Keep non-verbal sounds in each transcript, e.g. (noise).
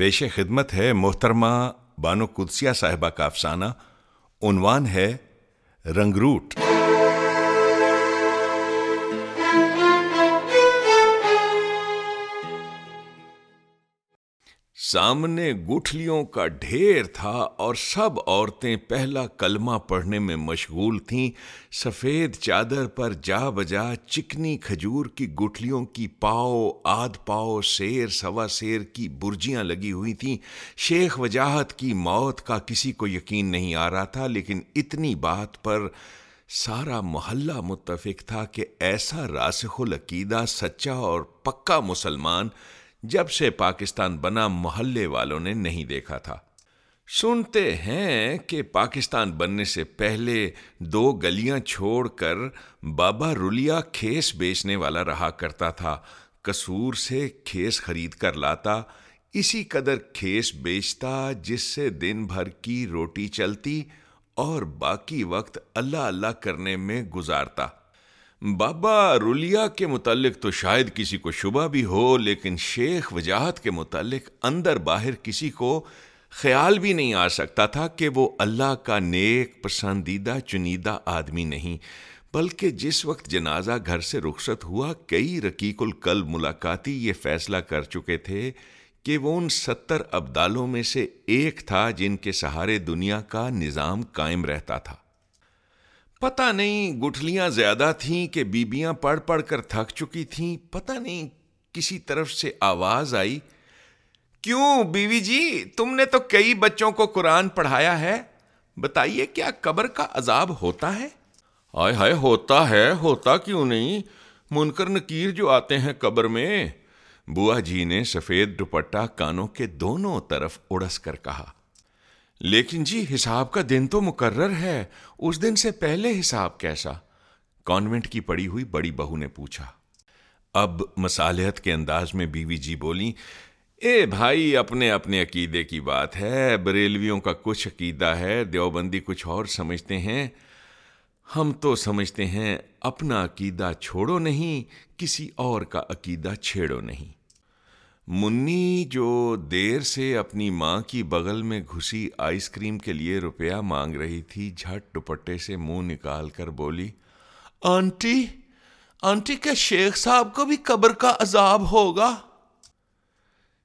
پیش خدمت ہے محترمہ بانو قدسیہ صاحبہ کا افسانہ عنوان ہے رنگروٹ سامنے گٹھلیوں کا ڈھیر تھا اور سب عورتیں پہلا کلمہ پڑھنے میں مشغول تھیں۔ سفید چادر پر جا بجا چکنی کھجور کی گٹھلیوں کی پاؤ، آدھ پاؤ، سیر، سوا سیر کی برجیاں لگی ہوئی تھیں۔ شیخ وجاہت کی موت کا کسی کو یقین نہیں آ رہا تھا، لیکن اتنی بات پر سارا محلہ متفق تھا کہ ایسا راسخ العقیدہ سچا اور پکا مسلمان جب سے پاکستان بنا، محلے والوں نے نہیں دیکھا تھا۔ سنتے ہیں کہ پاکستان بننے سے پہلے دو گلیاں چھوڑ کر بابا رولیا کھیس بیچنے والا رہا کرتا تھا۔ کسور سے کھیس خرید کر لاتا، اسی قدر کھیس بیچتا جس سے دن بھر کی روٹی چلتی اور باقی وقت اللہ اللہ کرنے میں گزارتا۔ بابا رولیا کے متعلق تو شاید کسی کو شبہ بھی ہو، لیکن شیخ وجاہت کے متعلق اندر باہر کسی کو خیال بھی نہیں آ سکتا تھا کہ وہ اللہ کا نیک، پسندیدہ، چنیدہ آدمی نہیں، بلکہ جس وقت جنازہ گھر سے رخصت ہوا، کئی رقیق القلب ملاقاتی یہ فیصلہ کر چکے تھے کہ وہ ان ستر ابدالوں میں سے ایک تھا جن کے سہارے دنیا کا نظام قائم رہتا تھا۔ پتہ نہیں گٹھلیاں زیادہ تھیں کہ بیبیاں پڑھ پڑھ کر تھک چکی تھیں، پتہ نہیں کسی طرف سے آواز آئی، کیوں بیوی جی تم نے تو کئی بچوں کو قرآن پڑھایا ہے، بتائیے کیا قبر کا عذاب ہوتا ہے؟ ہائے ہائے، ہوتا ہے، ہوتا کیوں نہیں؟ منکر نکیر جو آتے ہیں قبر میں۔ بوا جی نے سفید دوپٹہ کانوں کے دونوں طرف اڑس کر کہا۔ لیکن جی حساب کا دن تو مقرر ہے۔ اس دن سے پہلے حساب کیسا؟ کانوینٹ کی پڑی ہوئی بڑی بہو نے پوچھا۔ اب مسالحت کے انداز میں بیوی جی بولی، اے بھائی، اپنے اپنے عقیدے کی بات ہے۔ بریلویوں کا کچھ عقیدہ ہے، دیوبندی کچھ اور سمجھتے ہیں۔ ہم تو سمجھتے ہیں، اپنا عقیدہ چھوڑو نہیں، کسی اور کا عقیدہ چھیڑو نہیں۔ منی جو دیر سے اپنی ماں کی بغل میں گھسی آئس کریم کے لیے روپیہ مانگ رہی تھی، جھٹ دوپٹے سے منہ نکال کر بولی، آنٹی آنٹی کیا شیخ صاحب کو بھی قبر کا عذاب ہوگا؟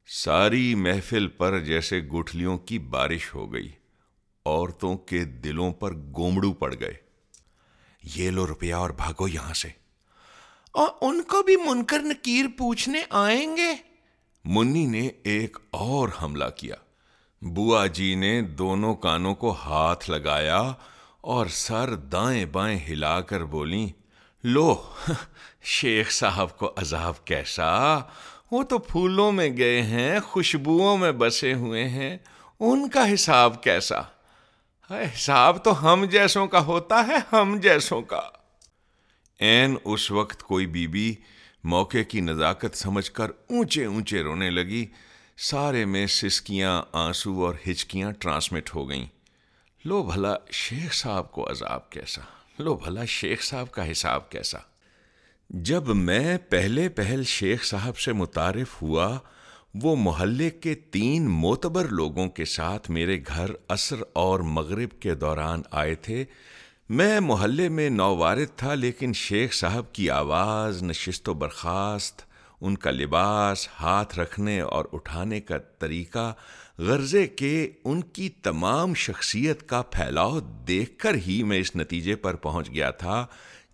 ساری محفل پر جیسے گٹھلیوں کی بارش ہو گئی، عورتوں کے دلوں پر گومڑو پڑ گئے۔ یہ لو روپیہ اور بھاگو یہاں سے۔ اور ان کو بھی منکر نکیر پوچھنے آئیں گے؟ منی نے ایک اور حملہ کیا۔ بوا جی نے دونوں کانوں کو ہاتھ لگایا اور سر دائیں بائیں ہلا کر بولی، لو، شیخ صاحب کو عذاب کیسا؟ وہ تو پھولوں میں گئے ہیں، خوشبوؤں میں بسے ہوئے ہیں، ان کا حساب کیسا؟ حساب تو ہم جیسوں کا ہوتا ہے، ہم جیسوں کا۔ این اس وقت کوئی بی بی موقع کی نزاکت سمجھ کر اونچے اونچے رونے لگی۔ سارے میں سسکیاں، آنسو اور ہچکیاں ٹرانسمٹ ہو گئیں۔ لو بھلا شیخ صاحب کو عذاب کیسا؟ لو بھلا شیخ صاحب کا حساب کیسا؟ جب میں پہلے پہل شیخ صاحب سے متعارف ہوا، وہ محلے کے تین معتبر لوگوں کے ساتھ میرے گھر عصر اور مغرب کے دوران آئے تھے۔ میں محلے میں نووارد تھا، لیکن شیخ صاحب کی آواز نشست و برخاست، ان کا لباس، ہاتھ رکھنے اور اٹھانے کا طریقہ غرضے کے ان کی تمام شخصیت کا پھیلاؤ دیکھ کر ہی میں اس نتیجے پر پہنچ گیا تھا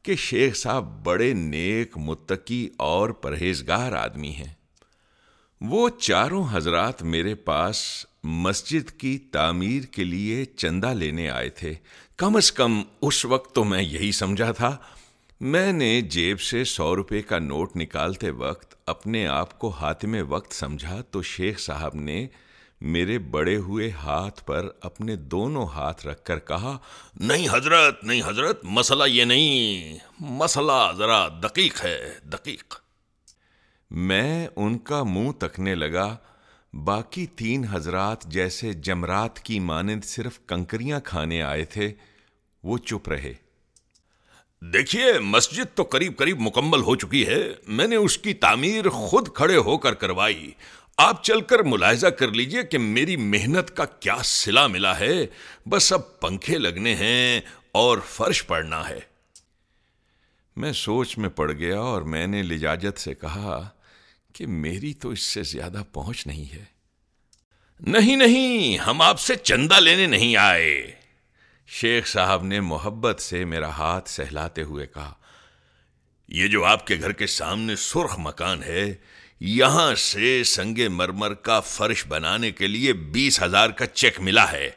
کہ شیخ صاحب بڑے نیک، متقی اور پرہیزگار آدمی ہیں۔ وہ چاروں حضرات میرے پاس مسجد کی تعمیر کے لیے چندہ لینے آئے تھے۔ کم از کم اس وقت تو میں یہی سمجھا تھا۔ میں نے جیب سے سو روپے کا نوٹ نکالتے وقت اپنے آپ کو حاتم وقت سمجھا تو شیخ صاحب نے میرے بڑے ہوئے ہاتھ پر اپنے دونوں ہاتھ رکھ کر کہا، نہیں حضرت نہیں حضرت، مسئلہ یہ نہیں۔ مسئلہ ذرا دقیق ہے، دقیق۔ میں ان کا منہ تکنے لگا۔ باقی تین حضرات جیسے جمرات کی مانند صرف کنکریاں کھانے آئے تھے۔ وہ چپ رہے۔ دیکھیے مسجد تو قریب قریب مکمل ہو چکی ہے۔ میں نے اس کی تعمیر خود کھڑے ہو کر کروائی۔ آپ چل کر ملاحظہ کر لیجیے کہ میری محنت کا کیا سلا ملا ہے۔ بس اب پنکھے لگنے ہیں اور فرش پڑنا ہے۔ میں سوچ میں پڑ گیا اور میں نے لجاجت سے کہا کہ میری تو اس سے زیادہ پہنچ نہیں ہے۔ نہیں نہیں ہم آپ سے چندہ لینے نہیں آئے۔ شیخ صاحب نے محبت سے میرا ہاتھ سہلاتے ہوئے کہا، یہ جو آپ کے گھر کے سامنے سرخ مکان ہے، یہاں سے سنگ مرمر کا فرش بنانے کے لیے بیس ہزار کا چیک ملا ہے۔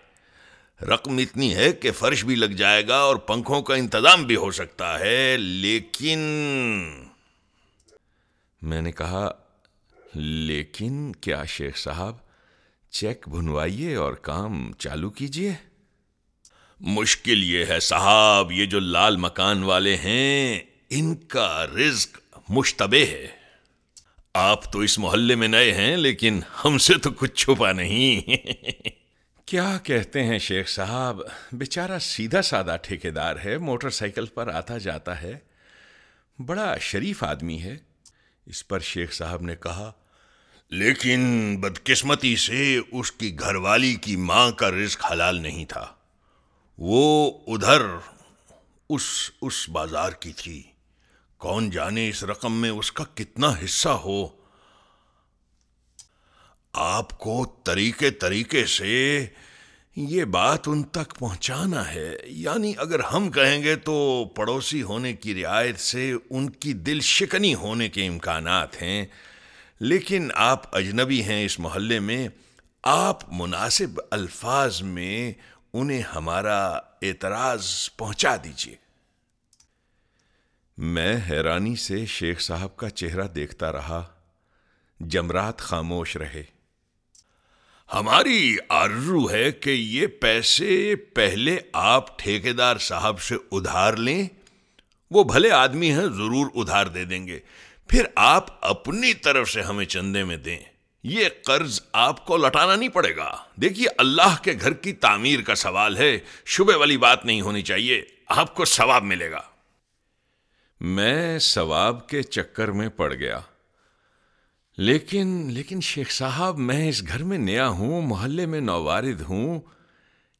رقم اتنی ہے کہ فرش بھی لگ جائے گا اور پنکھوں کا انتظام بھی ہو سکتا ہے، لیکن۔ میں نے کہا، لیکن کیا شیخ صاحب، چیک بنوائیے اور کام چالو کیجیے مشکل یہ ہے صاحب یہ جو لال مکان والے ہیں، ان کا رزق مشتبہ ہے۔ آپ تو اس محلے میں نئے ہیں، لیکن ہم سے تو کچھ چھپا نہیں۔ (laughs) کیا کہتے ہیں شیخ صاحب، بیچارہ سیدھا سادہ ٹھیکیدار ہے، موٹر سائیکل پر آتا جاتا ہے۔ بڑا شریف آدمی ہے۔ اس پر شیخ صاحب نے کہا، لیکن بدقسمتی سے اس کی گھر والی کی ماں کا رزق حلال نہیں تھا۔ وہ ادھر اس اس بازار کی تھی۔ کون جانے اس رقم میں اس کا کتنا حصہ ہو؟ آپ کو طریقے طریقے سے یہ بات ان تک پہنچانا ہے۔ یعنی اگر ہم کہیں گے تو پڑوسی ہونے کی رعایت سے ان کی دل شکنی ہونے کے امکانات ہیں۔ لیکن آپ اجنبی ہیں اس محلے میں۔ آپ مناسب الفاظ میں انہیں ہمارا اعتراض پہنچا دیجیے میں حیرانی سے شیخ صاحب کا چہرہ دیکھتا رہا۔ جمرات خاموش رہے۔ ہماری آرزو ہے کہ یہ پیسے پہلے آپ ٹھیکیدار صاحب سے ادھار لیں۔ وہ بھلے آدمی ہیں، ضرور ادھار دے دیں گے۔ پھر آپ اپنی طرف سے ہمیں چندے میں دیں۔ یہ قرض آپ کو لٹانا نہیں پڑے گا۔ دیکھیے، اللہ کے گھر کی تعمیر کا سوال ہے۔ شبے والی بات نہیں ہونی چاہیے۔ آپ کو ثواب ملے گا۔ میں ثواب کے چکر میں پڑ گیا۔ لیکن لیکن شیخ صاحب، میں اس گھر میں نیا ہوں، محلے میں نوارد ہوں۔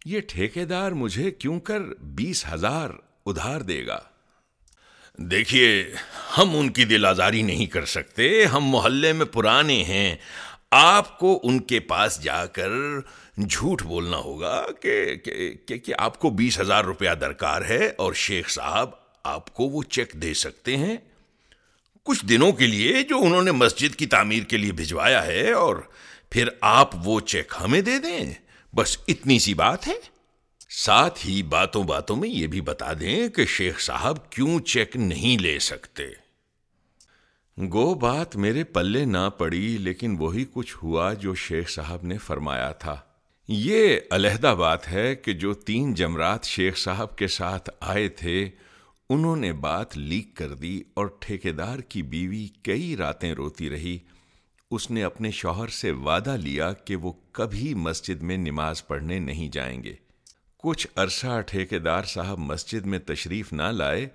یہ ٹھیکے دار مجھے کیوں کر بیس ہزار ادھار دے گا؟ دیکھیے، ہم ان کی دل آزاری نہیں کر سکتے۔ ہم محلے میں پرانے ہیں۔ آپ کو ان کے پاس جا کر جھوٹ بولنا ہوگا کہ کہ, کہ آپ کو بیس ہزار روپیہ درکار ہے اور شیخ صاحب آپ کو وہ چیک دے سکتے ہیں۔ کچھ دنوں کے لیے جو انہوں نے مسجد کی تعمیر کے لیے بھجوایا ہے اور پھر آپ وہ چیک ہمیں دے دیں۔ بس اتنی سی بات ہے۔ ساتھ ہی باتوں باتوں میں یہ بھی بتا دیں کہ شیخ صاحب کیوں چیک نہیں لے سکتے۔ گو بات میرے پلے نہ پڑی، لیکن وہی کچھ ہوا جو شیخ صاحب نے فرمایا تھا۔ یہ علیحدہ بات ہے کہ جو تین جمرات شیخ صاحب کے ساتھ آئے تھے، انہوں نے بات لیک کر دی اور ٹھیکیدار کی بیوی کئی راتیں روتی رہی۔ اس نے اپنے شوہر سے وعدہ لیا کہ وہ کبھی مسجد میں نماز پڑھنے نہیں جائیں گے۔ کچھ عرصہ ٹھیکیدار صاحب مسجد میں تشریف نہ لائے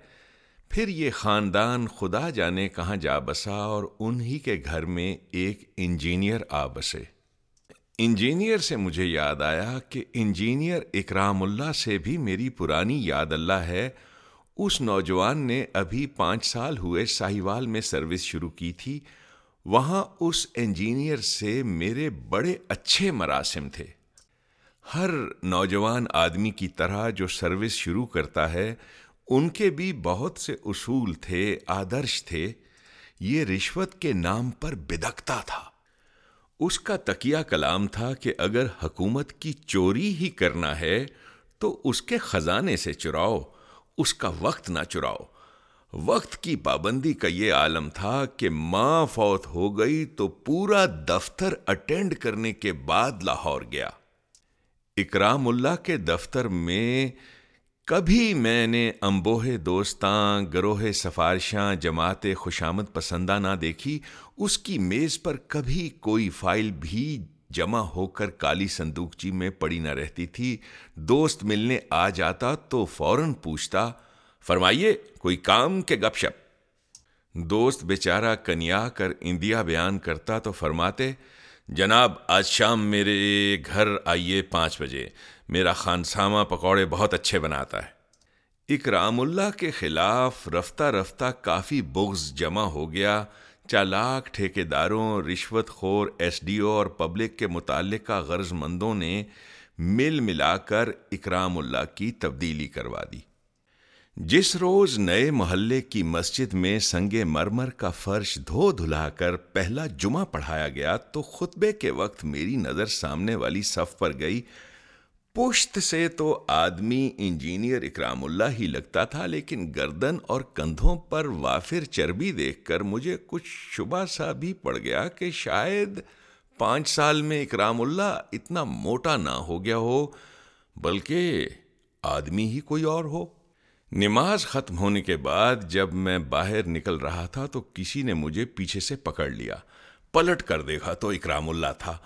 پھر یہ خاندان خدا جانے کہاں جا بسا اور انہی کے گھر میں ایک انجینئر آ بسے۔ انجینئر سے مجھے یاد آیا کہ انجینئر اکرام اللہ سے بھی میری پرانی یاد اللہ ہے۔ اس نوجوان نے ابھی پانچ سال ہوئے ساہیوال میں سروس شروع کی تھی۔ وہاں اس انجینئر سے میرے بڑے اچھے مراسم تھے۔ ہر نوجوان آدمی کی طرح جو سروس شروع کرتا ہے ان کے بھی بہت سے اصول تھے، آدرش تھے، یہ رشوت کے نام پر بدکتا تھا۔ اس کا تکیہ کلام تھا کہ اگر حکومت کی چوری ہی کرنا ہے تو اس کے خزانے سے چراؤ، اس کا وقت نہ چراؤ۔ وقت کی پابندی کا یہ عالم تھا کہ ماں فوت ہو گئی تو پورا دفتر اٹینڈ کرنے کے بعد لاہور گیا۔ اکرام اللہ کے دفتر میں کبھی میں نے امبوہ دوستاں، گروہ سفارشاں، جماعت خوشامد پسندہ نہ دیکھی، اس کی میز پر کبھی کوئی فائل بھی جمع ہو کر کالی صندوقچی جی میں پڑی نہ رہتی تھی۔ دوست ملنے آ جاتا تو فوراً پوچھتا، فرمائیے، کوئی کام کے گپ شپ؟ دوست بیچارہ کنیا کر انڈیا بیان کرتا تو فرماتے، جناب، آج شام میرے گھر آئیے پانچ بجے۔ میرا خانسامہ پکوڑے بہت اچھے بناتا ہے۔ اکرام اللہ کے خلاف رفتہ رفتہ کافی بغض جمع ہو گیا۔ چالاک ٹھیکے داروں رشوت خور، ایس ڈی او اور پبلک کے متعلقہ غرض مندوں نے مل ملا کر اکرام اللہ کی تبدیلی کروا دی۔ جس روز نئے محلے کی مسجد میں سنگ مرمر کا فرش دھو دھلا کر پہلا جمعہ پڑھایا گیا تو خطبے کے وقت میری نظر سامنے والی صف پر گئی۔ پشت سے تو آدمی انجینئر اکرام اللہ ہی لگتا تھا، لیکن گردن اور کندھوں پر وافر چربی دیکھ کر مجھے کچھ شبہ سا بھی پڑ گیا کہ شاید پانچ سال میں اکرام اللہ اتنا موٹا نہ ہو گیا ہو، بلکہ آدمی ہی کوئی اور ہو۔ نماز ختم ہونے کے بعد جب میں باہر نکل رہا تھا تو کسی نے مجھے پیچھے سے پکڑ لیا۔ پلٹ کر دیکھا تو اکرام اللہ تھا۔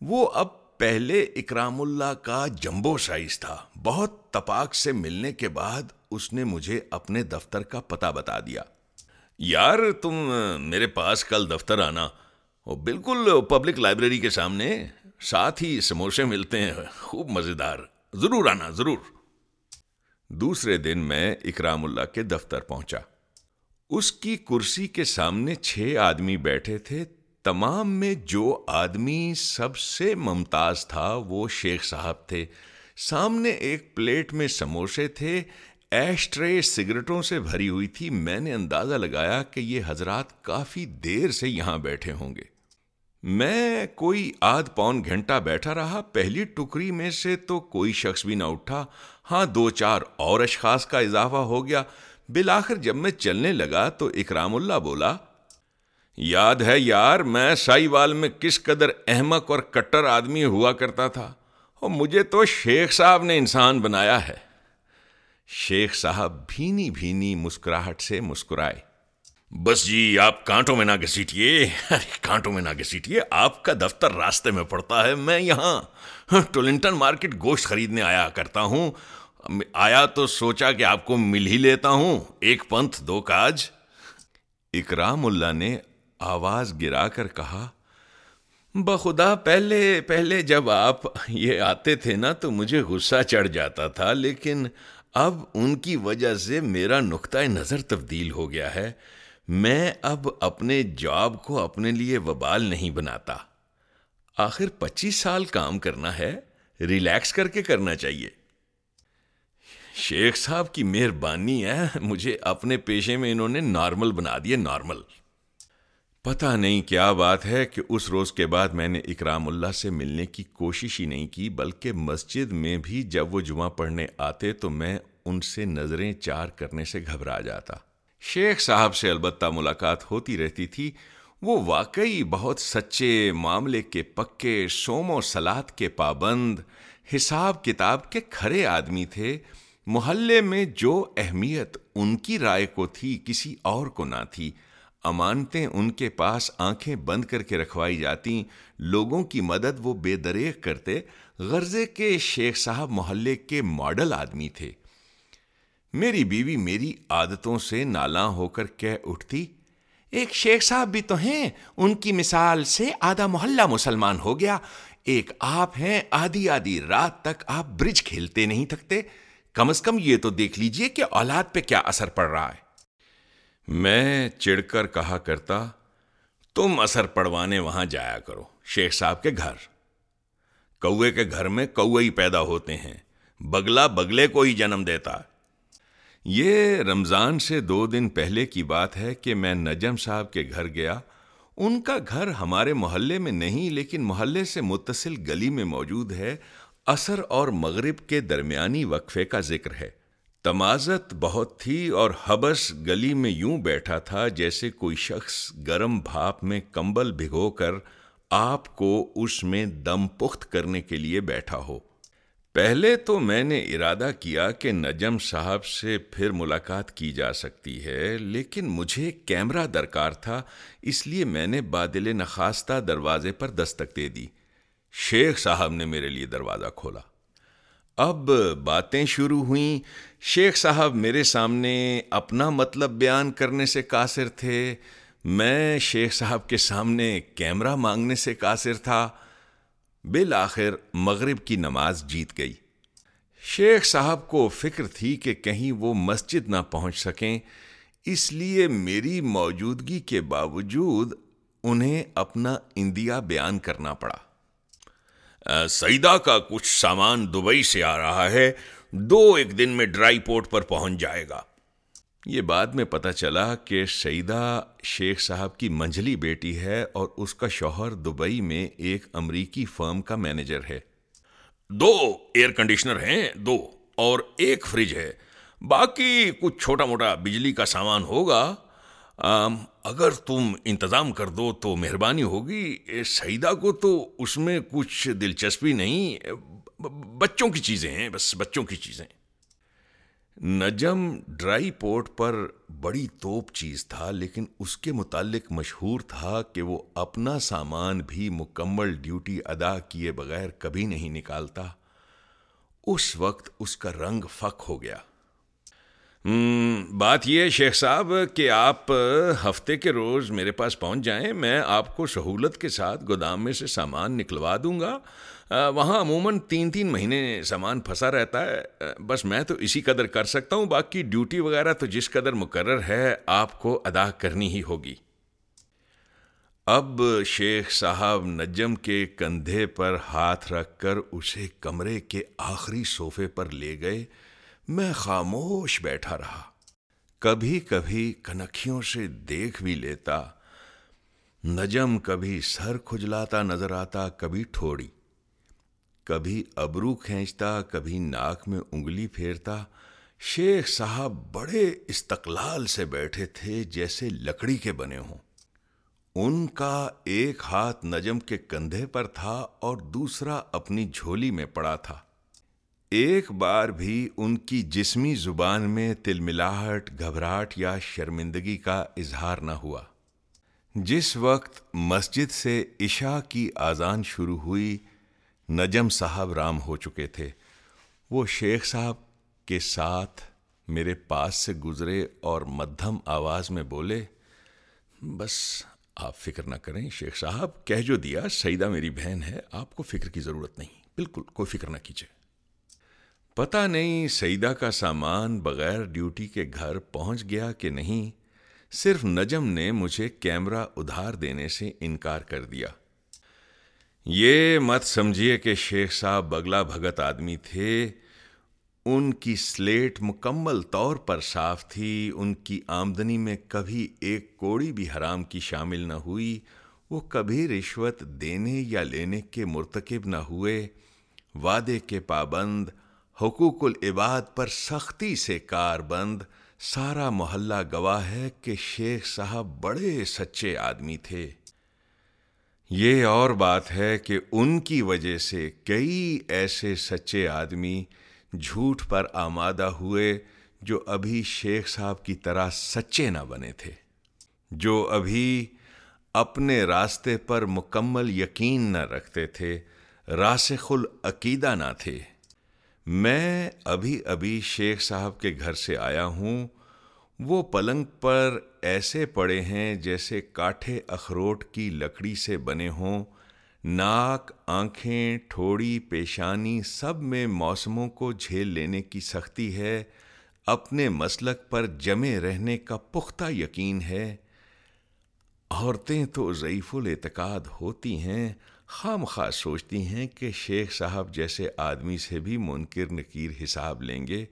وہ اب پہلے اکرام اللہ کا جمبو سائز تھا۔ بہت تپاک سے ملنے کے بعد اس نے مجھے اپنے دفتر کا پتہ بتا دیا۔ یار، تم میرے پاس کل دفتر آنا۔ بالکل پبلک لائبریری کے سامنے۔ ساتھ ہی سموسے ملتے ہیں۔ خوب مزیدار۔ ضرور آنا، ضرور۔ دوسرے دن میں اکرام اللہ کے دفتر پہنچا۔ اس کی کرسی کے سامنے چھ آدمی بیٹھے تھے۔ تمام میں جو آدمی سب سے ممتاز تھا وہ شیخ صاحب تھے۔ سامنے ایک پلیٹ میں سموسے تھے۔ ایشٹرے سگریٹوں سے بھری ہوئی تھی۔ میں نے اندازہ لگایا کہ یہ حضرات کافی دیر سے یہاں بیٹھے ہوں گے۔ میں کوئی آدھ پون گھنٹہ بیٹھا رہا۔ پہلی ٹکری میں سے تو کوئی شخص بھی نہ اٹھا۔ ہاں دو چار اور اشخاص کا اضافہ ہو گیا۔ بالآخر جب میں چلنے لگا تو اکرام اللہ بولا یاد ہے یار، میں سائی وال میں کس قدر احمق اور کٹر آدمی ہوا کرتا تھا۔ اور مجھے تو شیخ صاحب نے انسان بنایا ہے۔ شیخ صاحب بھینی بھینی مسکراہٹ سے مسکرائے۔ بس جی آپ کانٹوں میں نہ گھسیٹیے۔ کانٹوں میں نہ گھسیٹیے، آپ کا دفتر راستے میں پڑتا ہے۔ میں یہاں ٹولنٹن مارکیٹ گوشت خریدنے آیا کرتا ہوں۔ آیا تو سوچا کہ آپ کو مل ہی لیتا ہوں۔ ایک پنتھ، دو کاج۔ اکرام اللہ نے آواز گرا کر کہا، بخدا، پہلے پہلے جب آپ یہ آتے تھے نا تو مجھے غصہ چڑھ جاتا تھا، لیکن اب ان کی وجہ سے میرا نقطۂ نظر تبدیل ہو گیا ہے۔ میں اب اپنے جاب کو اپنے لیے وبال نہیں بناتا۔ آخر پچیس سال کام کرنا ہے، ریلیکس کر کے کرنا چاہیے۔ شیخ صاحب کی مہربانی ہے، مجھے اپنے پیشے میں انہوں نے نارمل بنا دیے نارمل۔ پتہ نہیں کیا بات ہے کہ اس روز کے بعد میں نے اکرام اللہ سے ملنے کی کوشش ہی نہیں کی، بلکہ مسجد میں بھی جب وہ جمعہ پڑھنے آتے تو میں ان سے نظریں چار کرنے سے گھبرا جاتا۔ شیخ صاحب سے البتہ ملاقات ہوتی رہتی تھی۔ وہ واقعی بہت سچے معاملے کے پکے سوم و سلاد کے پابند، حساب کتاب کے کھڑے آدمی تھے۔ محلے میں جو اہمیت ان کی رائے کو تھی، کسی اور کو نہ تھی۔ امانتیں ان کے پاس آنکھیں بند کر کے رکھوائی جاتی، لوگوں کی مدد وہ بے دریک کرتے، غرضے کے شیخ صاحب محلے کے ماڈل آدمی تھے۔ میری بیوی میری عادتوں سے نالاں ہو کر کہہ اٹھتی، ایک شیخ صاحب بھی تو ہیں، ان کی مثال سے آدھا محلہ مسلمان ہو گیا۔ ایک آپ ہیں، آدھی آدھی رات تک آپ برج کھیلتے نہیں تھکتے۔ کم از کم یہ تو دیکھ لیجیے کہ اولاد پہ کیا اثر پڑ رہا ہے۔ میں چڑ کر کہا کرتا، تم اثر پڑوانے وہاں جایا کرو، شیخ صاحب کے گھر۔ کوے کے گھر میں کوئی پیدا ہوتے ہیں، بگلا بگلے کو ہی جنم دیتا۔ یہ رمضان سے دو دن پہلے کی بات ہے کہ میں نجم صاحب کے گھر گیا۔ ان کا گھر ہمارے محلے میں نہیں، لیکن محلے سے متصل گلی میں موجود ہے۔ اثر اور مغرب کے درمیانی وقفے کا ذکر ہے۔ تمازت بہت تھی اور حبس گلی میں یوں بیٹھا تھا جیسے کوئی شخص گرم بھاپ میں کمبل بھگو کر آپ کو اس میں دم پخت کرنے کے لیے بیٹھا ہو۔ پہلے تو میں نے ارادہ کیا کہ نجم صاحب سے پھر ملاقات کی جا سکتی ہے، لیکن مجھے کیمرہ درکار تھا، اس لیے میں نے بادل نخواستہ دروازے پر دستک دے دی۔ شیخ صاحب نے میرے لیے دروازہ کھولا۔ اب باتیں شروع ہوئیں۔ شیخ صاحب میرے سامنے اپنا مطلب بیان کرنے سے قاصر تھے۔ میں شیخ صاحب کے سامنے کیمرہ مانگنے سے قاصر تھا۔ بالآخر مغرب کی نماز جیت گئی۔ شیخ صاحب کو فکر تھی کہ کہیں وہ مسجد نہ پہنچ سکیں۔ اس لیے میری موجودگی کے باوجود انہیں اپنا اندیا بیان کرنا پڑا۔ سعیدہ کا کچھ سامان دبئی سے آ رہا ہے، دو ایک دن میں ڈرائی پورٹ پر پہنچ جائے گا۔ یہ بعد میں پتہ چلا کہ سعیدہ شیخ صاحب کی منجلی بیٹی ہے اور اس کا شوہر دبئی میں ایک امریکی فرم کا مینیجر ہے۔ دو ایئر کنڈیشنر ہیں، دو، اور ایک فریج ہے۔ باقی کچھ چھوٹا موٹا بجلی کا سامان ہوگا۔ اگر تم انتظام کر دو تو مہربانی ہوگی سعیدہ کو تو اس میں کچھ دلچسپی نہیں بچوں کی چیزیں ہیں، بس بچوں کی چیزیں۔ نجم ڈرائی پورٹ پر بڑی توپ چیز تھا، لیکن اس کے متعلق مشہور تھا کہ وہ اپنا سامان بھی مکمل ڈیوٹی ادا کیے بغیر کبھی نہیں نکالتا۔ اس وقت اس کا رنگ فک ہو گیا۔ بات یہ شیخ صاحب کہ آپ ہفتے کے روز میرے پاس پہنچ جائیں، میں آپ کو سہولت کے ساتھ گودام میں سے سامان نکلوا دوں گا۔ وہاں عموماً تین تین مہینے سامان پھنسا رہتا ہے۔ بس میں تو اسی قدر کر سکتا ہوں، باقی ڈیوٹی وغیرہ تو جس قدر مقرر ہے آپ کو ادا کرنی ہی ہوگی۔ اب شیخ صاحب نجم کے کندھے پر ہاتھ رکھ کر اسے کمرے کے آخری صوفے پر لے گئے۔ میں خاموش بیٹھا رہا۔ کبھی کبھی کنکھیوں سے دیکھ بھی لیتا، نجم کبھی سر کھجلاتا نظر آتا، کبھی ٹھوڑی۔ کبھی ابرو کھینچتا، کبھی ناک میں انگلی پھیرتا۔ شیخ صاحب بڑے استقلال سے بیٹھے تھے جیسے لکڑی کے بنے ہوں۔ ان کا ایک ہاتھ نجم کے کندھے پر تھا اور دوسرا اپنی جھولی میں پڑا تھا۔ ایک بار بھی ان کی جسمی زبان میں تل ملاہٹ گھبراہٹ یا شرمندگی کا اظہار نہ ہوا۔ جس وقت مسجد سے عشاء کی آزان شروع ہوئی، نجم صاحب رام ہو چکے تھے۔ وہ شیخ صاحب کے ساتھ میرے پاس سے گزرے اور مدھم آواز میں بولے، بس آپ فکر نہ کریں شیخ صاحب، کہہ جو دیا سعیدہ میری بہن ہے، آپ کو فکر کی ضرورت نہیں۔ بالکل، کوئی فکر نہ کیجیے۔ پتہ نہیں سعیدہ کا سامان بغیر ڈیوٹی کے گھر پہنچ گیا کہ نہیں، صرف نجم نے مجھے کیمرہ ادھار دینے سے انکار کر دیا۔ یہ مت سمجھیے کہ شیخ صاحب بگلا بھگت آدمی تھے۔ ان کی سلیٹ مکمل طور پر صاف تھی، ان کی آمدنی میں کبھی ایک کوڑی بھی حرام کی شامل نہ ہوئی۔ وہ کبھی رشوت دینے یا لینے کے مرتکب نہ ہوئے۔ وعدے کے پابند حقوق العباد پر سختی سے کار بند سارا محلہ گواہ ہے کہ شیخ صاحب بڑے سچے آدمی تھے۔ یہ اور بات ہے کہ ان کی وجہ سے کئی ایسے سچے آدمی جھوٹ پر آمادہ ہوئے جو ابھی شیخ صاحب کی طرح سچے نہ بنے تھے، جو ابھی اپنے راستے پر مکمل یقین نہ رکھتے تھے، راسخ العقیدہ نہ تھے۔ میں ابھی ابھی شیخ صاحب کے گھر سے آیا ہوں۔ وہ پلنگ پر ایسے پڑے ہیں جیسے کاٹھے اخروٹ کی لکڑی سے بنے ہوں۔ ناک، آنکھیں، ٹھوڑی، پیشانی، سب میں موسموں کو جھیل لینے کی سختی ہے۔ اپنے مسلک پر جمے رہنے کا پختہ یقین ہے۔ عورتیں تو ضعیف الاعتقاد ہوتی ہیں۔ خام خواہ سوچتی ہیں کہ شیخ صاحب جیسے آدمی سے بھی منکر نکیر حساب لیں گے،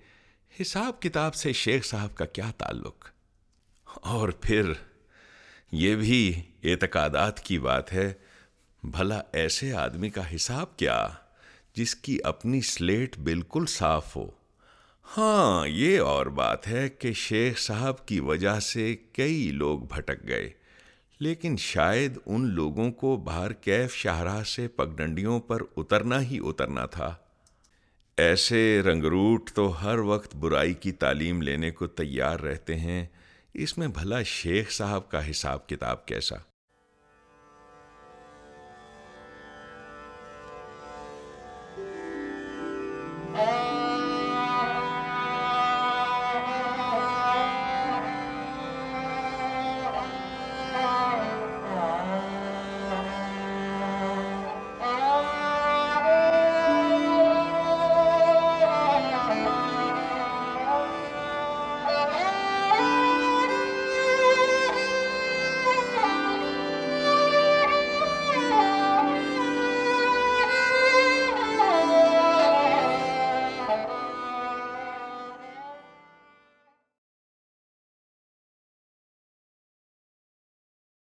حساب کتاب سے شیخ صاحب کا کیا تعلق؟ اور پھر یہ بھی اعتقادات کی بات ہے، بھلا ایسے آدمی کا حساب کیا جس کی اپنی سلیٹ بالکل صاف ہو؟ ہاں یہ اور بات ہے کہ شیخ صاحب کی وجہ سے کئی لوگ بھٹک گئے۔ لیکن شاید ان لوگوں کو باہر کیف شاہراہ سے پگڈنڈیوں پر اترنا ہی اترنا تھا۔ ایسے رنگروٹ تو ہر وقت برائی کی تعلیم لینے کو تیار رہتے ہیں۔ اس میں بھلا شیخ صاحب کا حساب کتاب کیسا؟ Oh